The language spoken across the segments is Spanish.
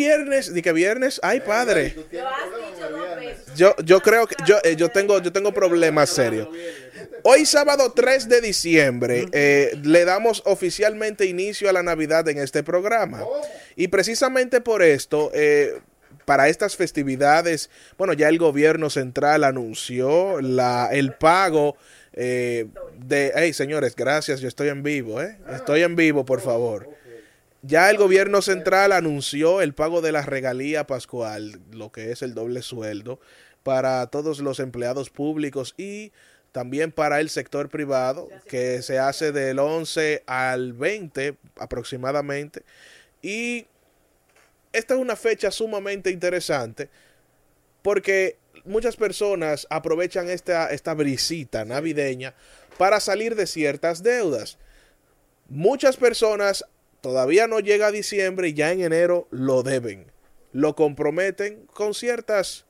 viernes, di que viernes, ay padre. Yo, yo creo que yo, eh, yo tengo, yo tengo problemas serios. Hoy sábado 3 de diciembre eh, le damos oficialmente inicio a la Navidad en este programa. Y precisamente por esto, eh, para estas festividades, bueno, ya el gobierno central anunció la, el pago eh, de... Hey, señores, gracias, yo estoy en vivo, ¿eh? Estoy en vivo, por favor. Ya el gobierno central anunció el pago de la regalía pascual, lo que es el doble sueldo, para todos los empleados públicos y también para el sector privado, que se hace del 11 al 20 aproximadamente. Y esta es una fecha sumamente interesante porque muchas personas aprovechan esta, esta brisita navideña para salir de ciertas deudas. Muchas personas todavía no llega a diciembre y ya en enero lo deben. Lo comprometen con ciertas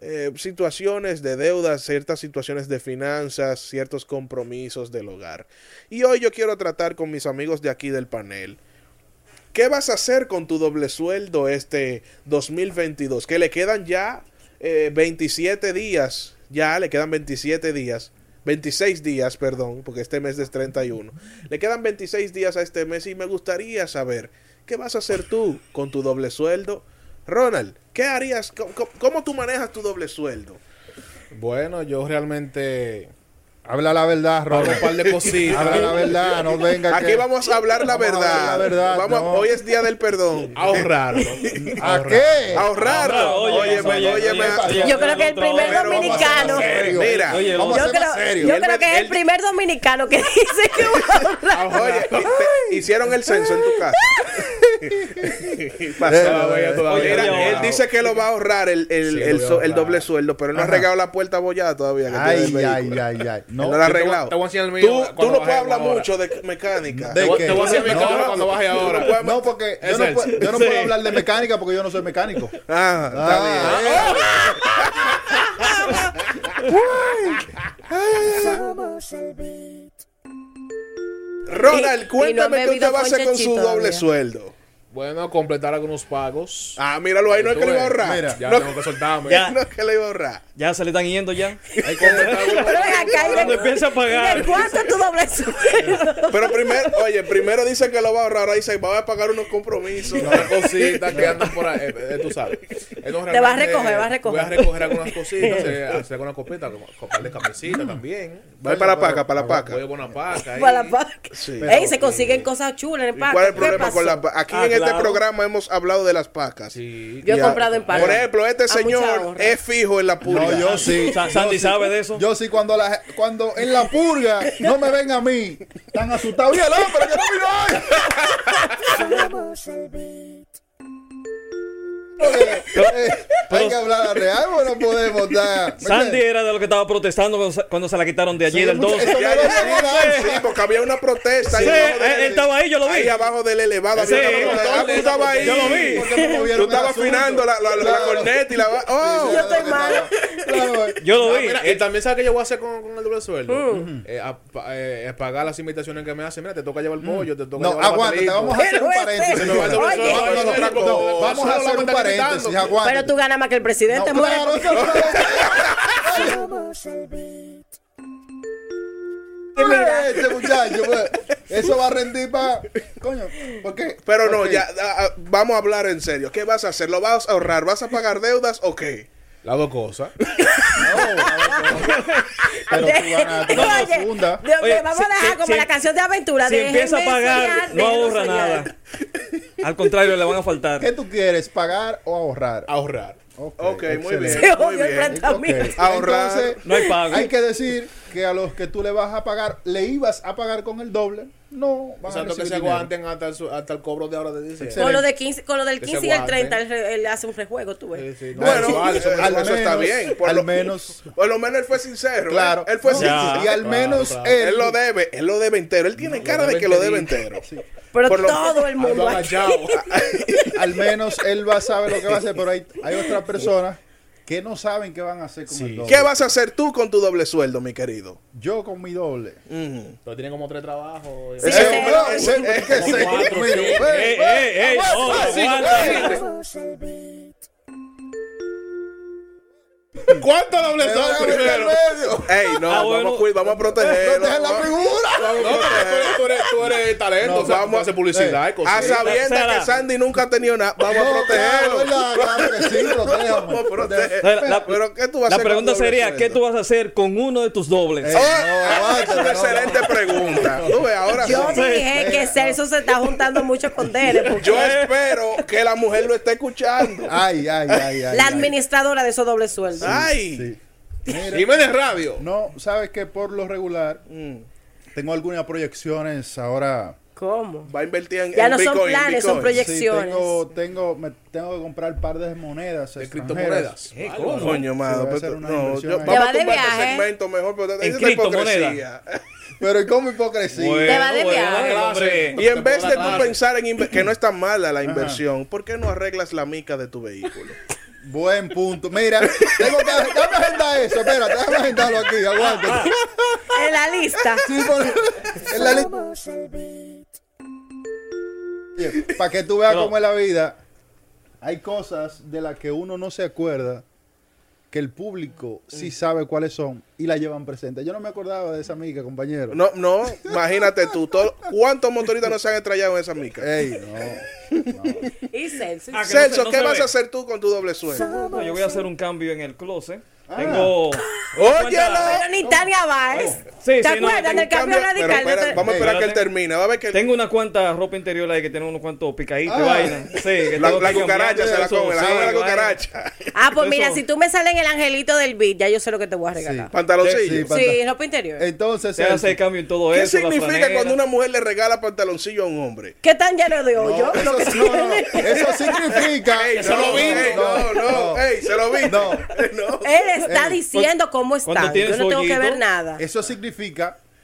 eh, situaciones de deudas, ciertas situaciones de finanzas, ciertos compromisos del hogar. Y hoy yo quiero tratar con mis amigos de aquí del panel. ¿Qué vas a hacer con tu doble sueldo este 2022? Que le quedan ya eh, 27 días, ya le quedan 27 días, 26 días, perdón, porque este mes es 31. Le quedan 26 días a este mes y me gustaría saber, ¿qué vas a hacer tú con tu doble sueldo? Ronald, ¿qué harías? ¿Cómo, cómo tú manejas tu doble sueldo? Bueno, yo realmente Habla la verdad, Robert. un par de cositas. Habla la verdad, no venga Aquí que- vamos a hablar la Vamos a verdad. hablar la verdad, Vamos, no. Hoy es día del perdón. Ahorrar. ¿A qué? Ahorrarlo. Oye, oye, Yo creo que el primer a dominicano. Mira, Oye, Vamos a Yo creo, que es el primer dominicano que dice que va a hablar. Oye, te- hicieron el censo en tu casa. Pasó. Todavía, todavía. Mira, Oye, él dice que lo va a ahorrar el, el, Sí, el so- doble sueldo, pero él no ha Ajá. regado la puerta abollada todavía. Que tiene el Ay, ay, ay, ay. Él no No, la ha Yo te voy- arreglado. te voy a enseñar el mío Tú, no puedes hablar mucho de mecánica. ¿De Te voy- qué? te voy a enseñar mi No, carro cuando baje no ahora. no, porque yo no, puedo, yo no Sí. puedo hablar de mecánica porque yo no soy mecánico. Ah, está Ah, bien. El beat. Ronald, Y- y no cuéntame qué usted va a hacer con su doble sueldo. Bueno, completar algunos pagos. Ah, míralo ahí, no es que le iba a ahorrar. Mira, Ya no, tengo que soltarme. Ya. no es que le iba a ahorrar. Ya se le están yendo ya. Hay que completar algunos Pero ven acá, ¿y Cuando empiece a ¿y pagar. de cuánto tu doble sueldo? Pero primero, oye, primero dice que lo va a ahorrar, ahora dice va a pagar unos compromisos. unas cositas que andan por ahí, eh, eh, tú sabes. No, Te vas a recoger, vas a recoger. Voy a recoger algunas cositas, eh, hacer algunas copitas, como comprar de camisita también. Va para la paca, para la paca. Voy a poner una paca. Para la paca. Sí. Ey, se consiguen cosas chulas en ¿Y paca. ¿Cuál es el ¿Qué problema con la pa- Aquí Ah, en este programa hemos hablado de las pacas. Sí. Yo he comprado en paca. Por ejemplo, este señor es fijo en la purga. No, yo sí. Sa- Sandy Yo sí. sabe de eso. Yo sí, cuando, la, cuando en la purga no me ven a mí, están asustados. ¡Y el hombre que no! Eh, eh, hay que hablar la real, porque no podemos dar. ¿me Sandy era de los que estaba protestando cuando se, cuando se la quitaron de allí Sí, del mucho- 12. eso Ya, no ya, lo sí, porque había una protesta. Sí, ahí abajo él, del- él estaba ahí, yo lo vi. Ahí abajo del elevado. Sí, había una protesta. Ah, tú estabas ahí. Yo lo vi. ¿Por qué no Tú estabas afinando la, la, corneta y la... Oh, Yo estoy mal. Claro, Yo lo Ah, vi. mira, y también sabes que yo voy a hacer con, con el doble sueldo. Mm. Eh, a- eh, pagar las invitaciones que me hacen. Mira, te toca llevar el pollo, te toca No, llevar el pastelito. vamos a hacer un paréntesis. No, vamos a hacer un cuenta paréntesis. Pero tú ganas más que el presidente, No, mujer. claro, eso no- Somos el beat. mira. Este muchacho, pues, eso va a rendir para. Coño, ¿por qué? Pero no, ya, vamos a hablar en serio. ¿Qué vas a hacer? ¿Lo vas a ahorrar? ¿Vas a pagar deudas o qué? Las dos cosas. Pero tú ganaste una Oye, profunda. Oye, vamos si- a dejar si- como si- la canción de aventura. Si empieza a pagar, soñar, no ahorra soñar. nada. Al contrario, le van a faltar. ¿Qué tú quieres, pagar o ahorrar? Ahorrar. Ok, muy bien. Se. Muy bien. planteamiento. Ok, Ahorrar. Entonces, No hay pago. Hay que decir que a los que tú le vas a pagar, le ibas a pagar con el doble. No, van a Exacto, que se dinero. aguanten hasta el, hasta el cobro de ahora de diciembre. Excelente. Con lo, de 15, con lo del Que 15 se y el aguanten. 30, él, hace un rejuego, tú ves. Sí, sí, no, Bueno, eso vale, eso me- al eso está menos- bien. Por al lo, menos- Por lo menos él fue sincero. ¿eh? Claro. Él fue No, sincero. y al Claro, menos claro. él. Él lo debe, él lo debe entero. Él tiene cara de que lo debe entero. Pero Por lo- todo el mundo aquí. al menos él va a saber lo que va a hacer, pero hay, hay otras personas que no saben qué van a hacer con Sí. el doble. ¿Qué vas a hacer tú con tu doble sueldo, mi querido? Yo con mi doble. Ujú. Pero tienen como tres trabajos. Sí, es que sí, cuatro, mira, sí. ey, no, Ah, bueno. vamos, a vamos a protegerlo. Proteger la vamos- figura. Tú eres, tú eres talento. No, o sea, vamos- a hacer publicidad y A sabiendas que Sandy nunca ha tenido nada, vamos a protegerlo. claro, verdad, claro que sí, protéjame. Vamos a proteger. La- la- Pero ¿qué tú vas a La hacer pregunta sería? ¿qué tú vas a hacer con uno de tus dobles? Eh, Oh, es una no, excelente pregunta. Tú ves, ahora Yo sí. dije que Celso se está juntando mucho con Dere. Yo espero que la mujer lo esté escuchando. Ay, ay, ay, ay. la administradora de esos dobles sueldos. Ay. Sí. Mira, Jiménez Radio. no, sabes que por lo regular Mm. Tengo algunas proyecciones ahora. ¿Cómo? Va a invertir en Ya en no son planes, son. Sí, Proyecciones. tengo, tengo, me tengo que comprar par de monedas De criptomonedas. Eh, ¿cómo? Coño, mano. a pero hacer tú- una no, inversión yo- vamos a va de tumbar este viaje. segmento mejor, pero En esa es criptomoneda. hipocresía. Pero ¿y cómo hipocresía? Bueno, Te va de viaje. Y en vez de tú pensar en que no es tan mala la inversión, ¿por qué no arreglas la mica de tu vehículo? Buen punto. Mira, tengo que déjame agendar eso. Espérate, déjame agendarlo aquí. Aguanta. En la lista. Sí, por- en la lista. Para que tú veas No. cómo es la vida, hay cosas de las que uno no se acuerda que el público sí sabe cuáles son y la llevan presente. Yo no me acordaba de esa amiga, compañero. No, no, imagínate tú, todo- ¿cuántos motoristas no se han estrellado en esa mica? Ey, no. Y Celso. Ah, Celso, no se- no ¿qué vas ve. a hacer tú con tu doble sueldo? No, yo voy a hacer un cambio en el closet. Ah. Tengo. Óyela. Pero ni Tania Báez. Sí, ¿Te sí, acuerdas tengo del cambio Pero radical? vamos a esperar que él termine. Va a ver que Tengo una cuanta ropa interior ahí que tiene unos cuantos picaditos Ah. vaina. Sí, que la, la cucaracha se la come, la la cucaracha. Ah, pues mira, si tú me sales en el angelito del beat, ya yo sé lo que te voy a regalar. Sí. Pantaloncillo. Sí, Sí, ropa interior. Entonces, Se hace cambio en todo ¿Qué eso. la significa cuando una mujer le regala pantaloncillo a un hombre? ¿Qué tan lleno de hoyo? no, eso, no, no, eso significa. Ey, se lo vi. Ey, no, no, ey, se lo vi. No. No. Él está diciendo cómo está. Yo no tengo que ver nada. Eso significa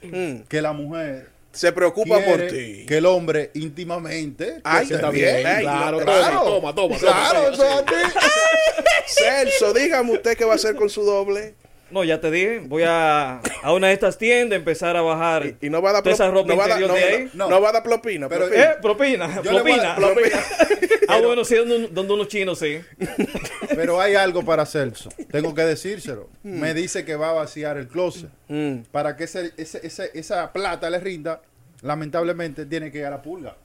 Mm, que la mujer Se preocupa por ti. que el hombre íntimamente Ay, se está bien. Claro, no, toma, toma, toma. Claro, toma, eso es a ti. Celso, dígame usted qué va a hacer con su doble. No, ya te dije, voy a, a una de estas tiendas empezar a bajar Y, y no va a dar toda esa ropa no va a dar, interior no, de ahí. no, No. no va a dar propina. Pero- propina. Eh, propina, Yo le voy a- propina. Ah, bueno, sí, donde, donde unos chinos, sí. Pero hay algo para Celso. Tengo que decírselo. Me dice que va a vaciar el closet. Mm. Para que ese, ese- ese- esa plata le rinda, lamentablemente tiene que ir a la pulga.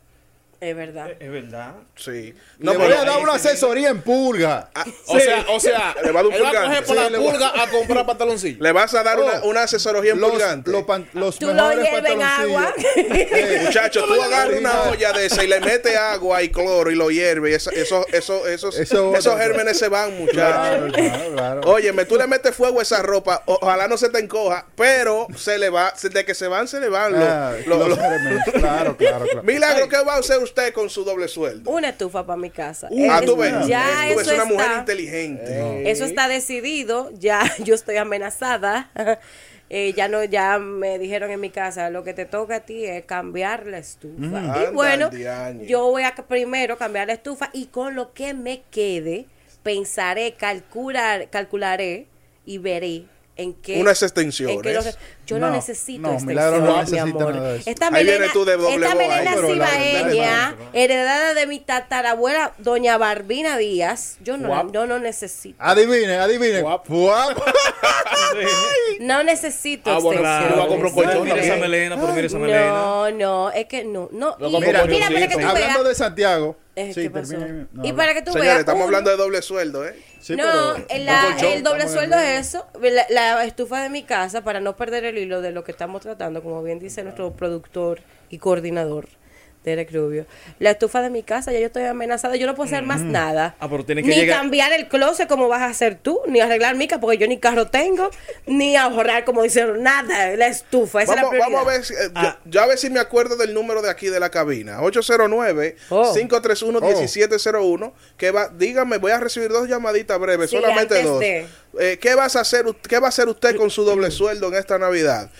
Es verdad. Es verdad. Sí. le voy a dar una asesoría en pulga. O sea, o sea, Le va a dar un coger por Sí, la pulga a comprar pantaloncillos. Le vas a dar una, Oh. una asesoría en Los, pulgante. los pan- los Tú lo mejores hierves en agua. pantaloncillos. Eh, Muchacho, tú agarras una olla de esa y le metes agua y cloro y lo hierves. Y eso, eso, eso, esos, Eso- esos gérmenes se van, muchachos. Claro, claro, claro. Óyeme, tú le metes fuego a esa ropa, o- ojalá no se te encoja, pero se le va, de que se van, se le van los- Ah, los- los los- gérmenes. Claro, claro, claro. Milagro, ¿qué va a hacer usted con su doble sueldo? Una estufa para mi casa. ah, Es- tú ves, Ya tú eso una mujer está. inteligente. Eso está decidido, ya yo estoy amenazada. Eh, ya no, ya me dijeron en mi casa, lo que te toca a ti es cambiar la estufa. Anda, Y bueno, yo voy a primero cambiar la estufa y con lo que me quede, pensaré, calcular, calcularé y veré en qué. Unas extensiones. en qué lo- yo no, No, necesito no, Milagro no extensiones, mi amor. nada de eso. Esta Ahí melena, viene tú de doble esta melena cibaeña, heredada de mi tatarabuela, doña Barbina Díaz, yo no, Guapo. yo no necesito. Adivine, adivine. Guapo. No necesito Ah, bueno, extensiones. mira esa melena, pero mira esa melena. No, no, es que no, no. Y- Mira, con mira, para que colchoncito. tú veas. Hablando de Santiago. Eh, Sí, ¿qué pasó? termina ahí. No, y para que tú Señores, veas. estamos uno- hablando de doble sueldo, ¿eh? Sí, no, pero- el, la- con colchón, el doble sueldo el- es eso. La, la estufa de mi casa, para no perder el hilo de lo que estamos tratando, como bien dice nuestro productor y coordinador, Derek Rubio. La estufa de mi casa, ya yo estoy amenazada, yo no puedo hacer más nada. Ah, pero tiene que ni llegar- cambiar el closet como vas a hacer tú, ni arreglar mica, porque yo ni carro tengo, ni ahorrar, como dicen, nada. La estufa, esa Vamos, es la vamos a prioridad. ver, si, eh, Ah. yo, yo a ver si me acuerdo del número de aquí de la cabina. 809-531-1701. Que va, dígame, voy a recibir dos llamaditas breves, Sí, solamente dos. de. Eh, ¿qué, vas a hacer, ¿Qué va a hacer usted con su doble sueldo en esta Navidad?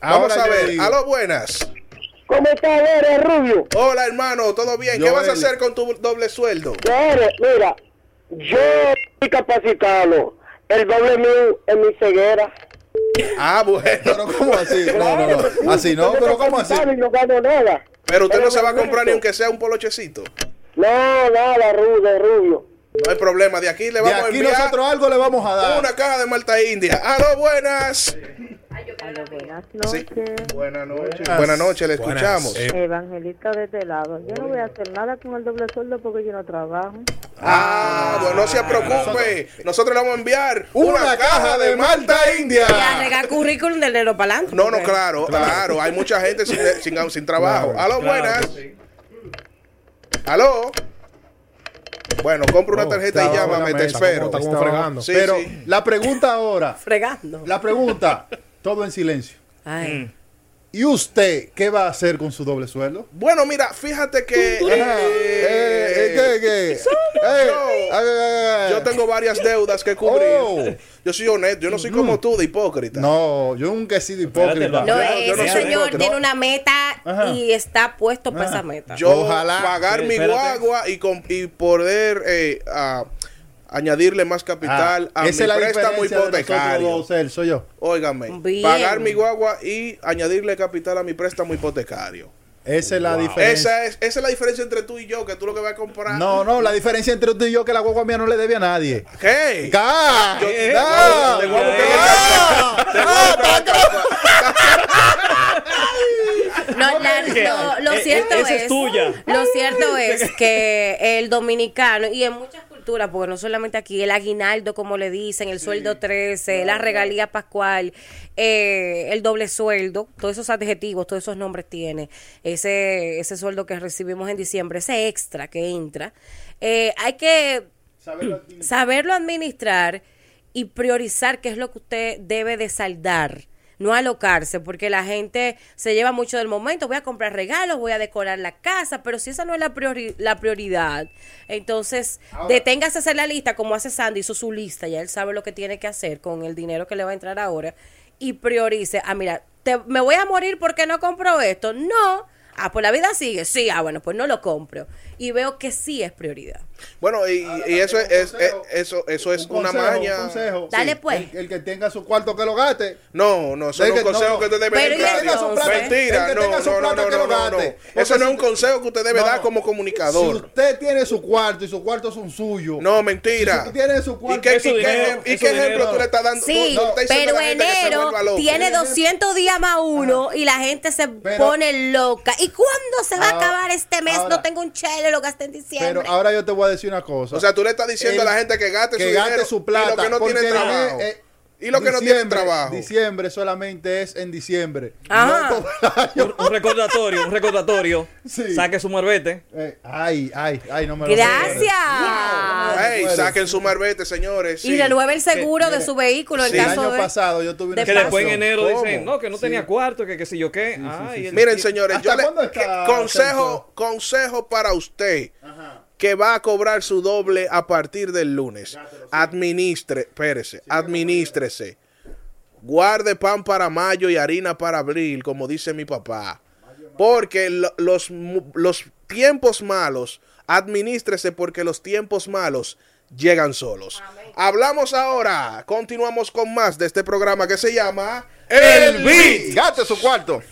Vamos a ver, digo. aló, buenas. ¿Cómo está, Eres Rubio? Hola, hermano, ¿todo bien? ¿Qué vas a hacer con tu doble sueldo? Mira, yo estoy capacitado. el doble mío en mi ceguera. Ah, bueno. Pero ¿cómo así? No, no, no. Así no, pero ¿cómo así? No gano nada. Pero usted no se va a comprar ni aunque sea un polochecito. No, nada, Rubio, Rubio. No hay problema. De aquí le De vamos a aquí enviar nosotros algo le vamos a dar. una caja de Malta India. ¡Aló, buenas! Buenas Sí. noches. Buenas noches. Buenas noches, le Buenas. escuchamos. Eh, Evangelista de este lado. Yo no voy a hacer nada con el doble sueldo porque yo no trabajo. Ah, bueno, no se preocupe. Nosotros le vamos a enviar Una una, caja de Malta India. Y arreglar currículum del enero para adelante. No, no, claro, claro. Hay mucha gente sin, sin, sin trabajo. Aló, buenas. Aló. Bueno, compra una Oh, tarjeta y está llámame, te espero. Está como Está- fregando. Sí, Pero sí. la pregunta ahora, Fregando. la pregunta, todo en silencio. Ay. ¿Y usted qué va a hacer con su doble sueldo? Bueno, mira, fíjate que Ajá. ¿Qué, qué? Yo- tengo varias deudas que cubrir. Oh. Yo soy honesto, yo no soy como tú, de hipócrita. No, yo nunca he sido hipócrita. No, Yo- yo no ese señor tiene una meta Ajá. y está puesto para esa meta. Yo Ojalá. pagar Sí, mi guagua y, con- y poder eh, a- añadirle más capital Ah, a mi esa es la préstamo hipotecario. dos, él, soy yo. Óigame, Bien. pagar mi guagua y añadirle capital a mi préstamo hipotecario. Esa es la diferencia. Esa es, esa es la diferencia entre tú y yo, que tú lo que vas a comprar. No, no, la diferencia entre usted y yo es que la guagua mía no le debe a nadie. ¿Qué? ¡Ah! Te voy a comprar- No, la- lo, lo Eh, cierto esa es, es tuya. Lo cierto es que el dominicano, y en muchas porque no solamente aquí, el aguinaldo, como le dicen, el sueldo 13, la regalía pascual, eh, el doble sueldo, todos esos adjetivos, todos esos nombres tiene, ese, ese sueldo que recibimos en diciembre, ese extra que entra, eh, hay que saberlo administrar y priorizar qué es lo que usted debe de saldar. No alocarse, porque la gente se lleva mucho del momento. Voy a comprar regalos, voy a decorar la casa, pero si esa no es la, priori- la prioridad, entonces deténgase a hacer la lista, como hace Sandy, hizo su lista, ya él sabe lo que tiene que hacer con el dinero que le va a entrar ahora, y priorice. Ah, mira, te- me voy a morir porque no compro esto. No. Ah, pues la vida sigue. Sí, ah, bueno, pues no lo compro. Y veo que sí es prioridad. Bueno, y, y eso es, es- es- eso, eso es Un una consejo, maña. un consejo. Dale, Sí. pues. El, el que tenga su cuarto que lo gaste. No, no, eso no es El un que- consejo no, que usted debe dar. ¿y Mentira, el que no, tenga su no, no, no, no, no. Eso no es si- un consejo que usted debe No. dar como Si comunicador. usted tiene su cuarto y su cuarto son suyos. No, Si mentira. usted tiene su ¿Y cuarto. qué, Es su y qué dinero, y es qué ejemplo dinero. tú le estás dando? Sí, pero enero tiene 200 días más uno y la gente se pone loca. ¿Y cuándo se va a Ahora- acabar este mes? ahora- no tengo un chele, lo gasté en diciembre. Pero ahora yo te voy a decir una cosa. O sea, tú le estás diciendo El- a la gente que gaste que su gaste dinero su plata. y lo que no tiene en trabajo. eh, y lo que no tiene diciembre- trabajo. Diciembre solamente es en diciembre. Ajá. No. Un, un recordatorio, un recordatorio. Sí. Saque su marbete. Eh, ay, ay, ay, no me lo Gracias. Saquen su marbete, señores. Y sí. renueve el seguro mire, de su vehículo en sí. El caso año de... pasado yo tuve una Que después en enero ¿Cómo? dicen, no, que no tenía Sí. cuarto, que qué sé yo qué. sí, sí, sí. Miren, señores, ¿Hasta yo le, consejo, consejo para usted que va a cobrar su doble a partir del lunes. Administre, espérese, administrese. Guarde pan para mayo y harina para abril, como dice mi papá. Porque lo- los, los tiempos malos, administrese porque los tiempos malos llegan solos. Hablamos ahora, continuamos con más de este programa que se llama El Beat. Gaste su cuarto.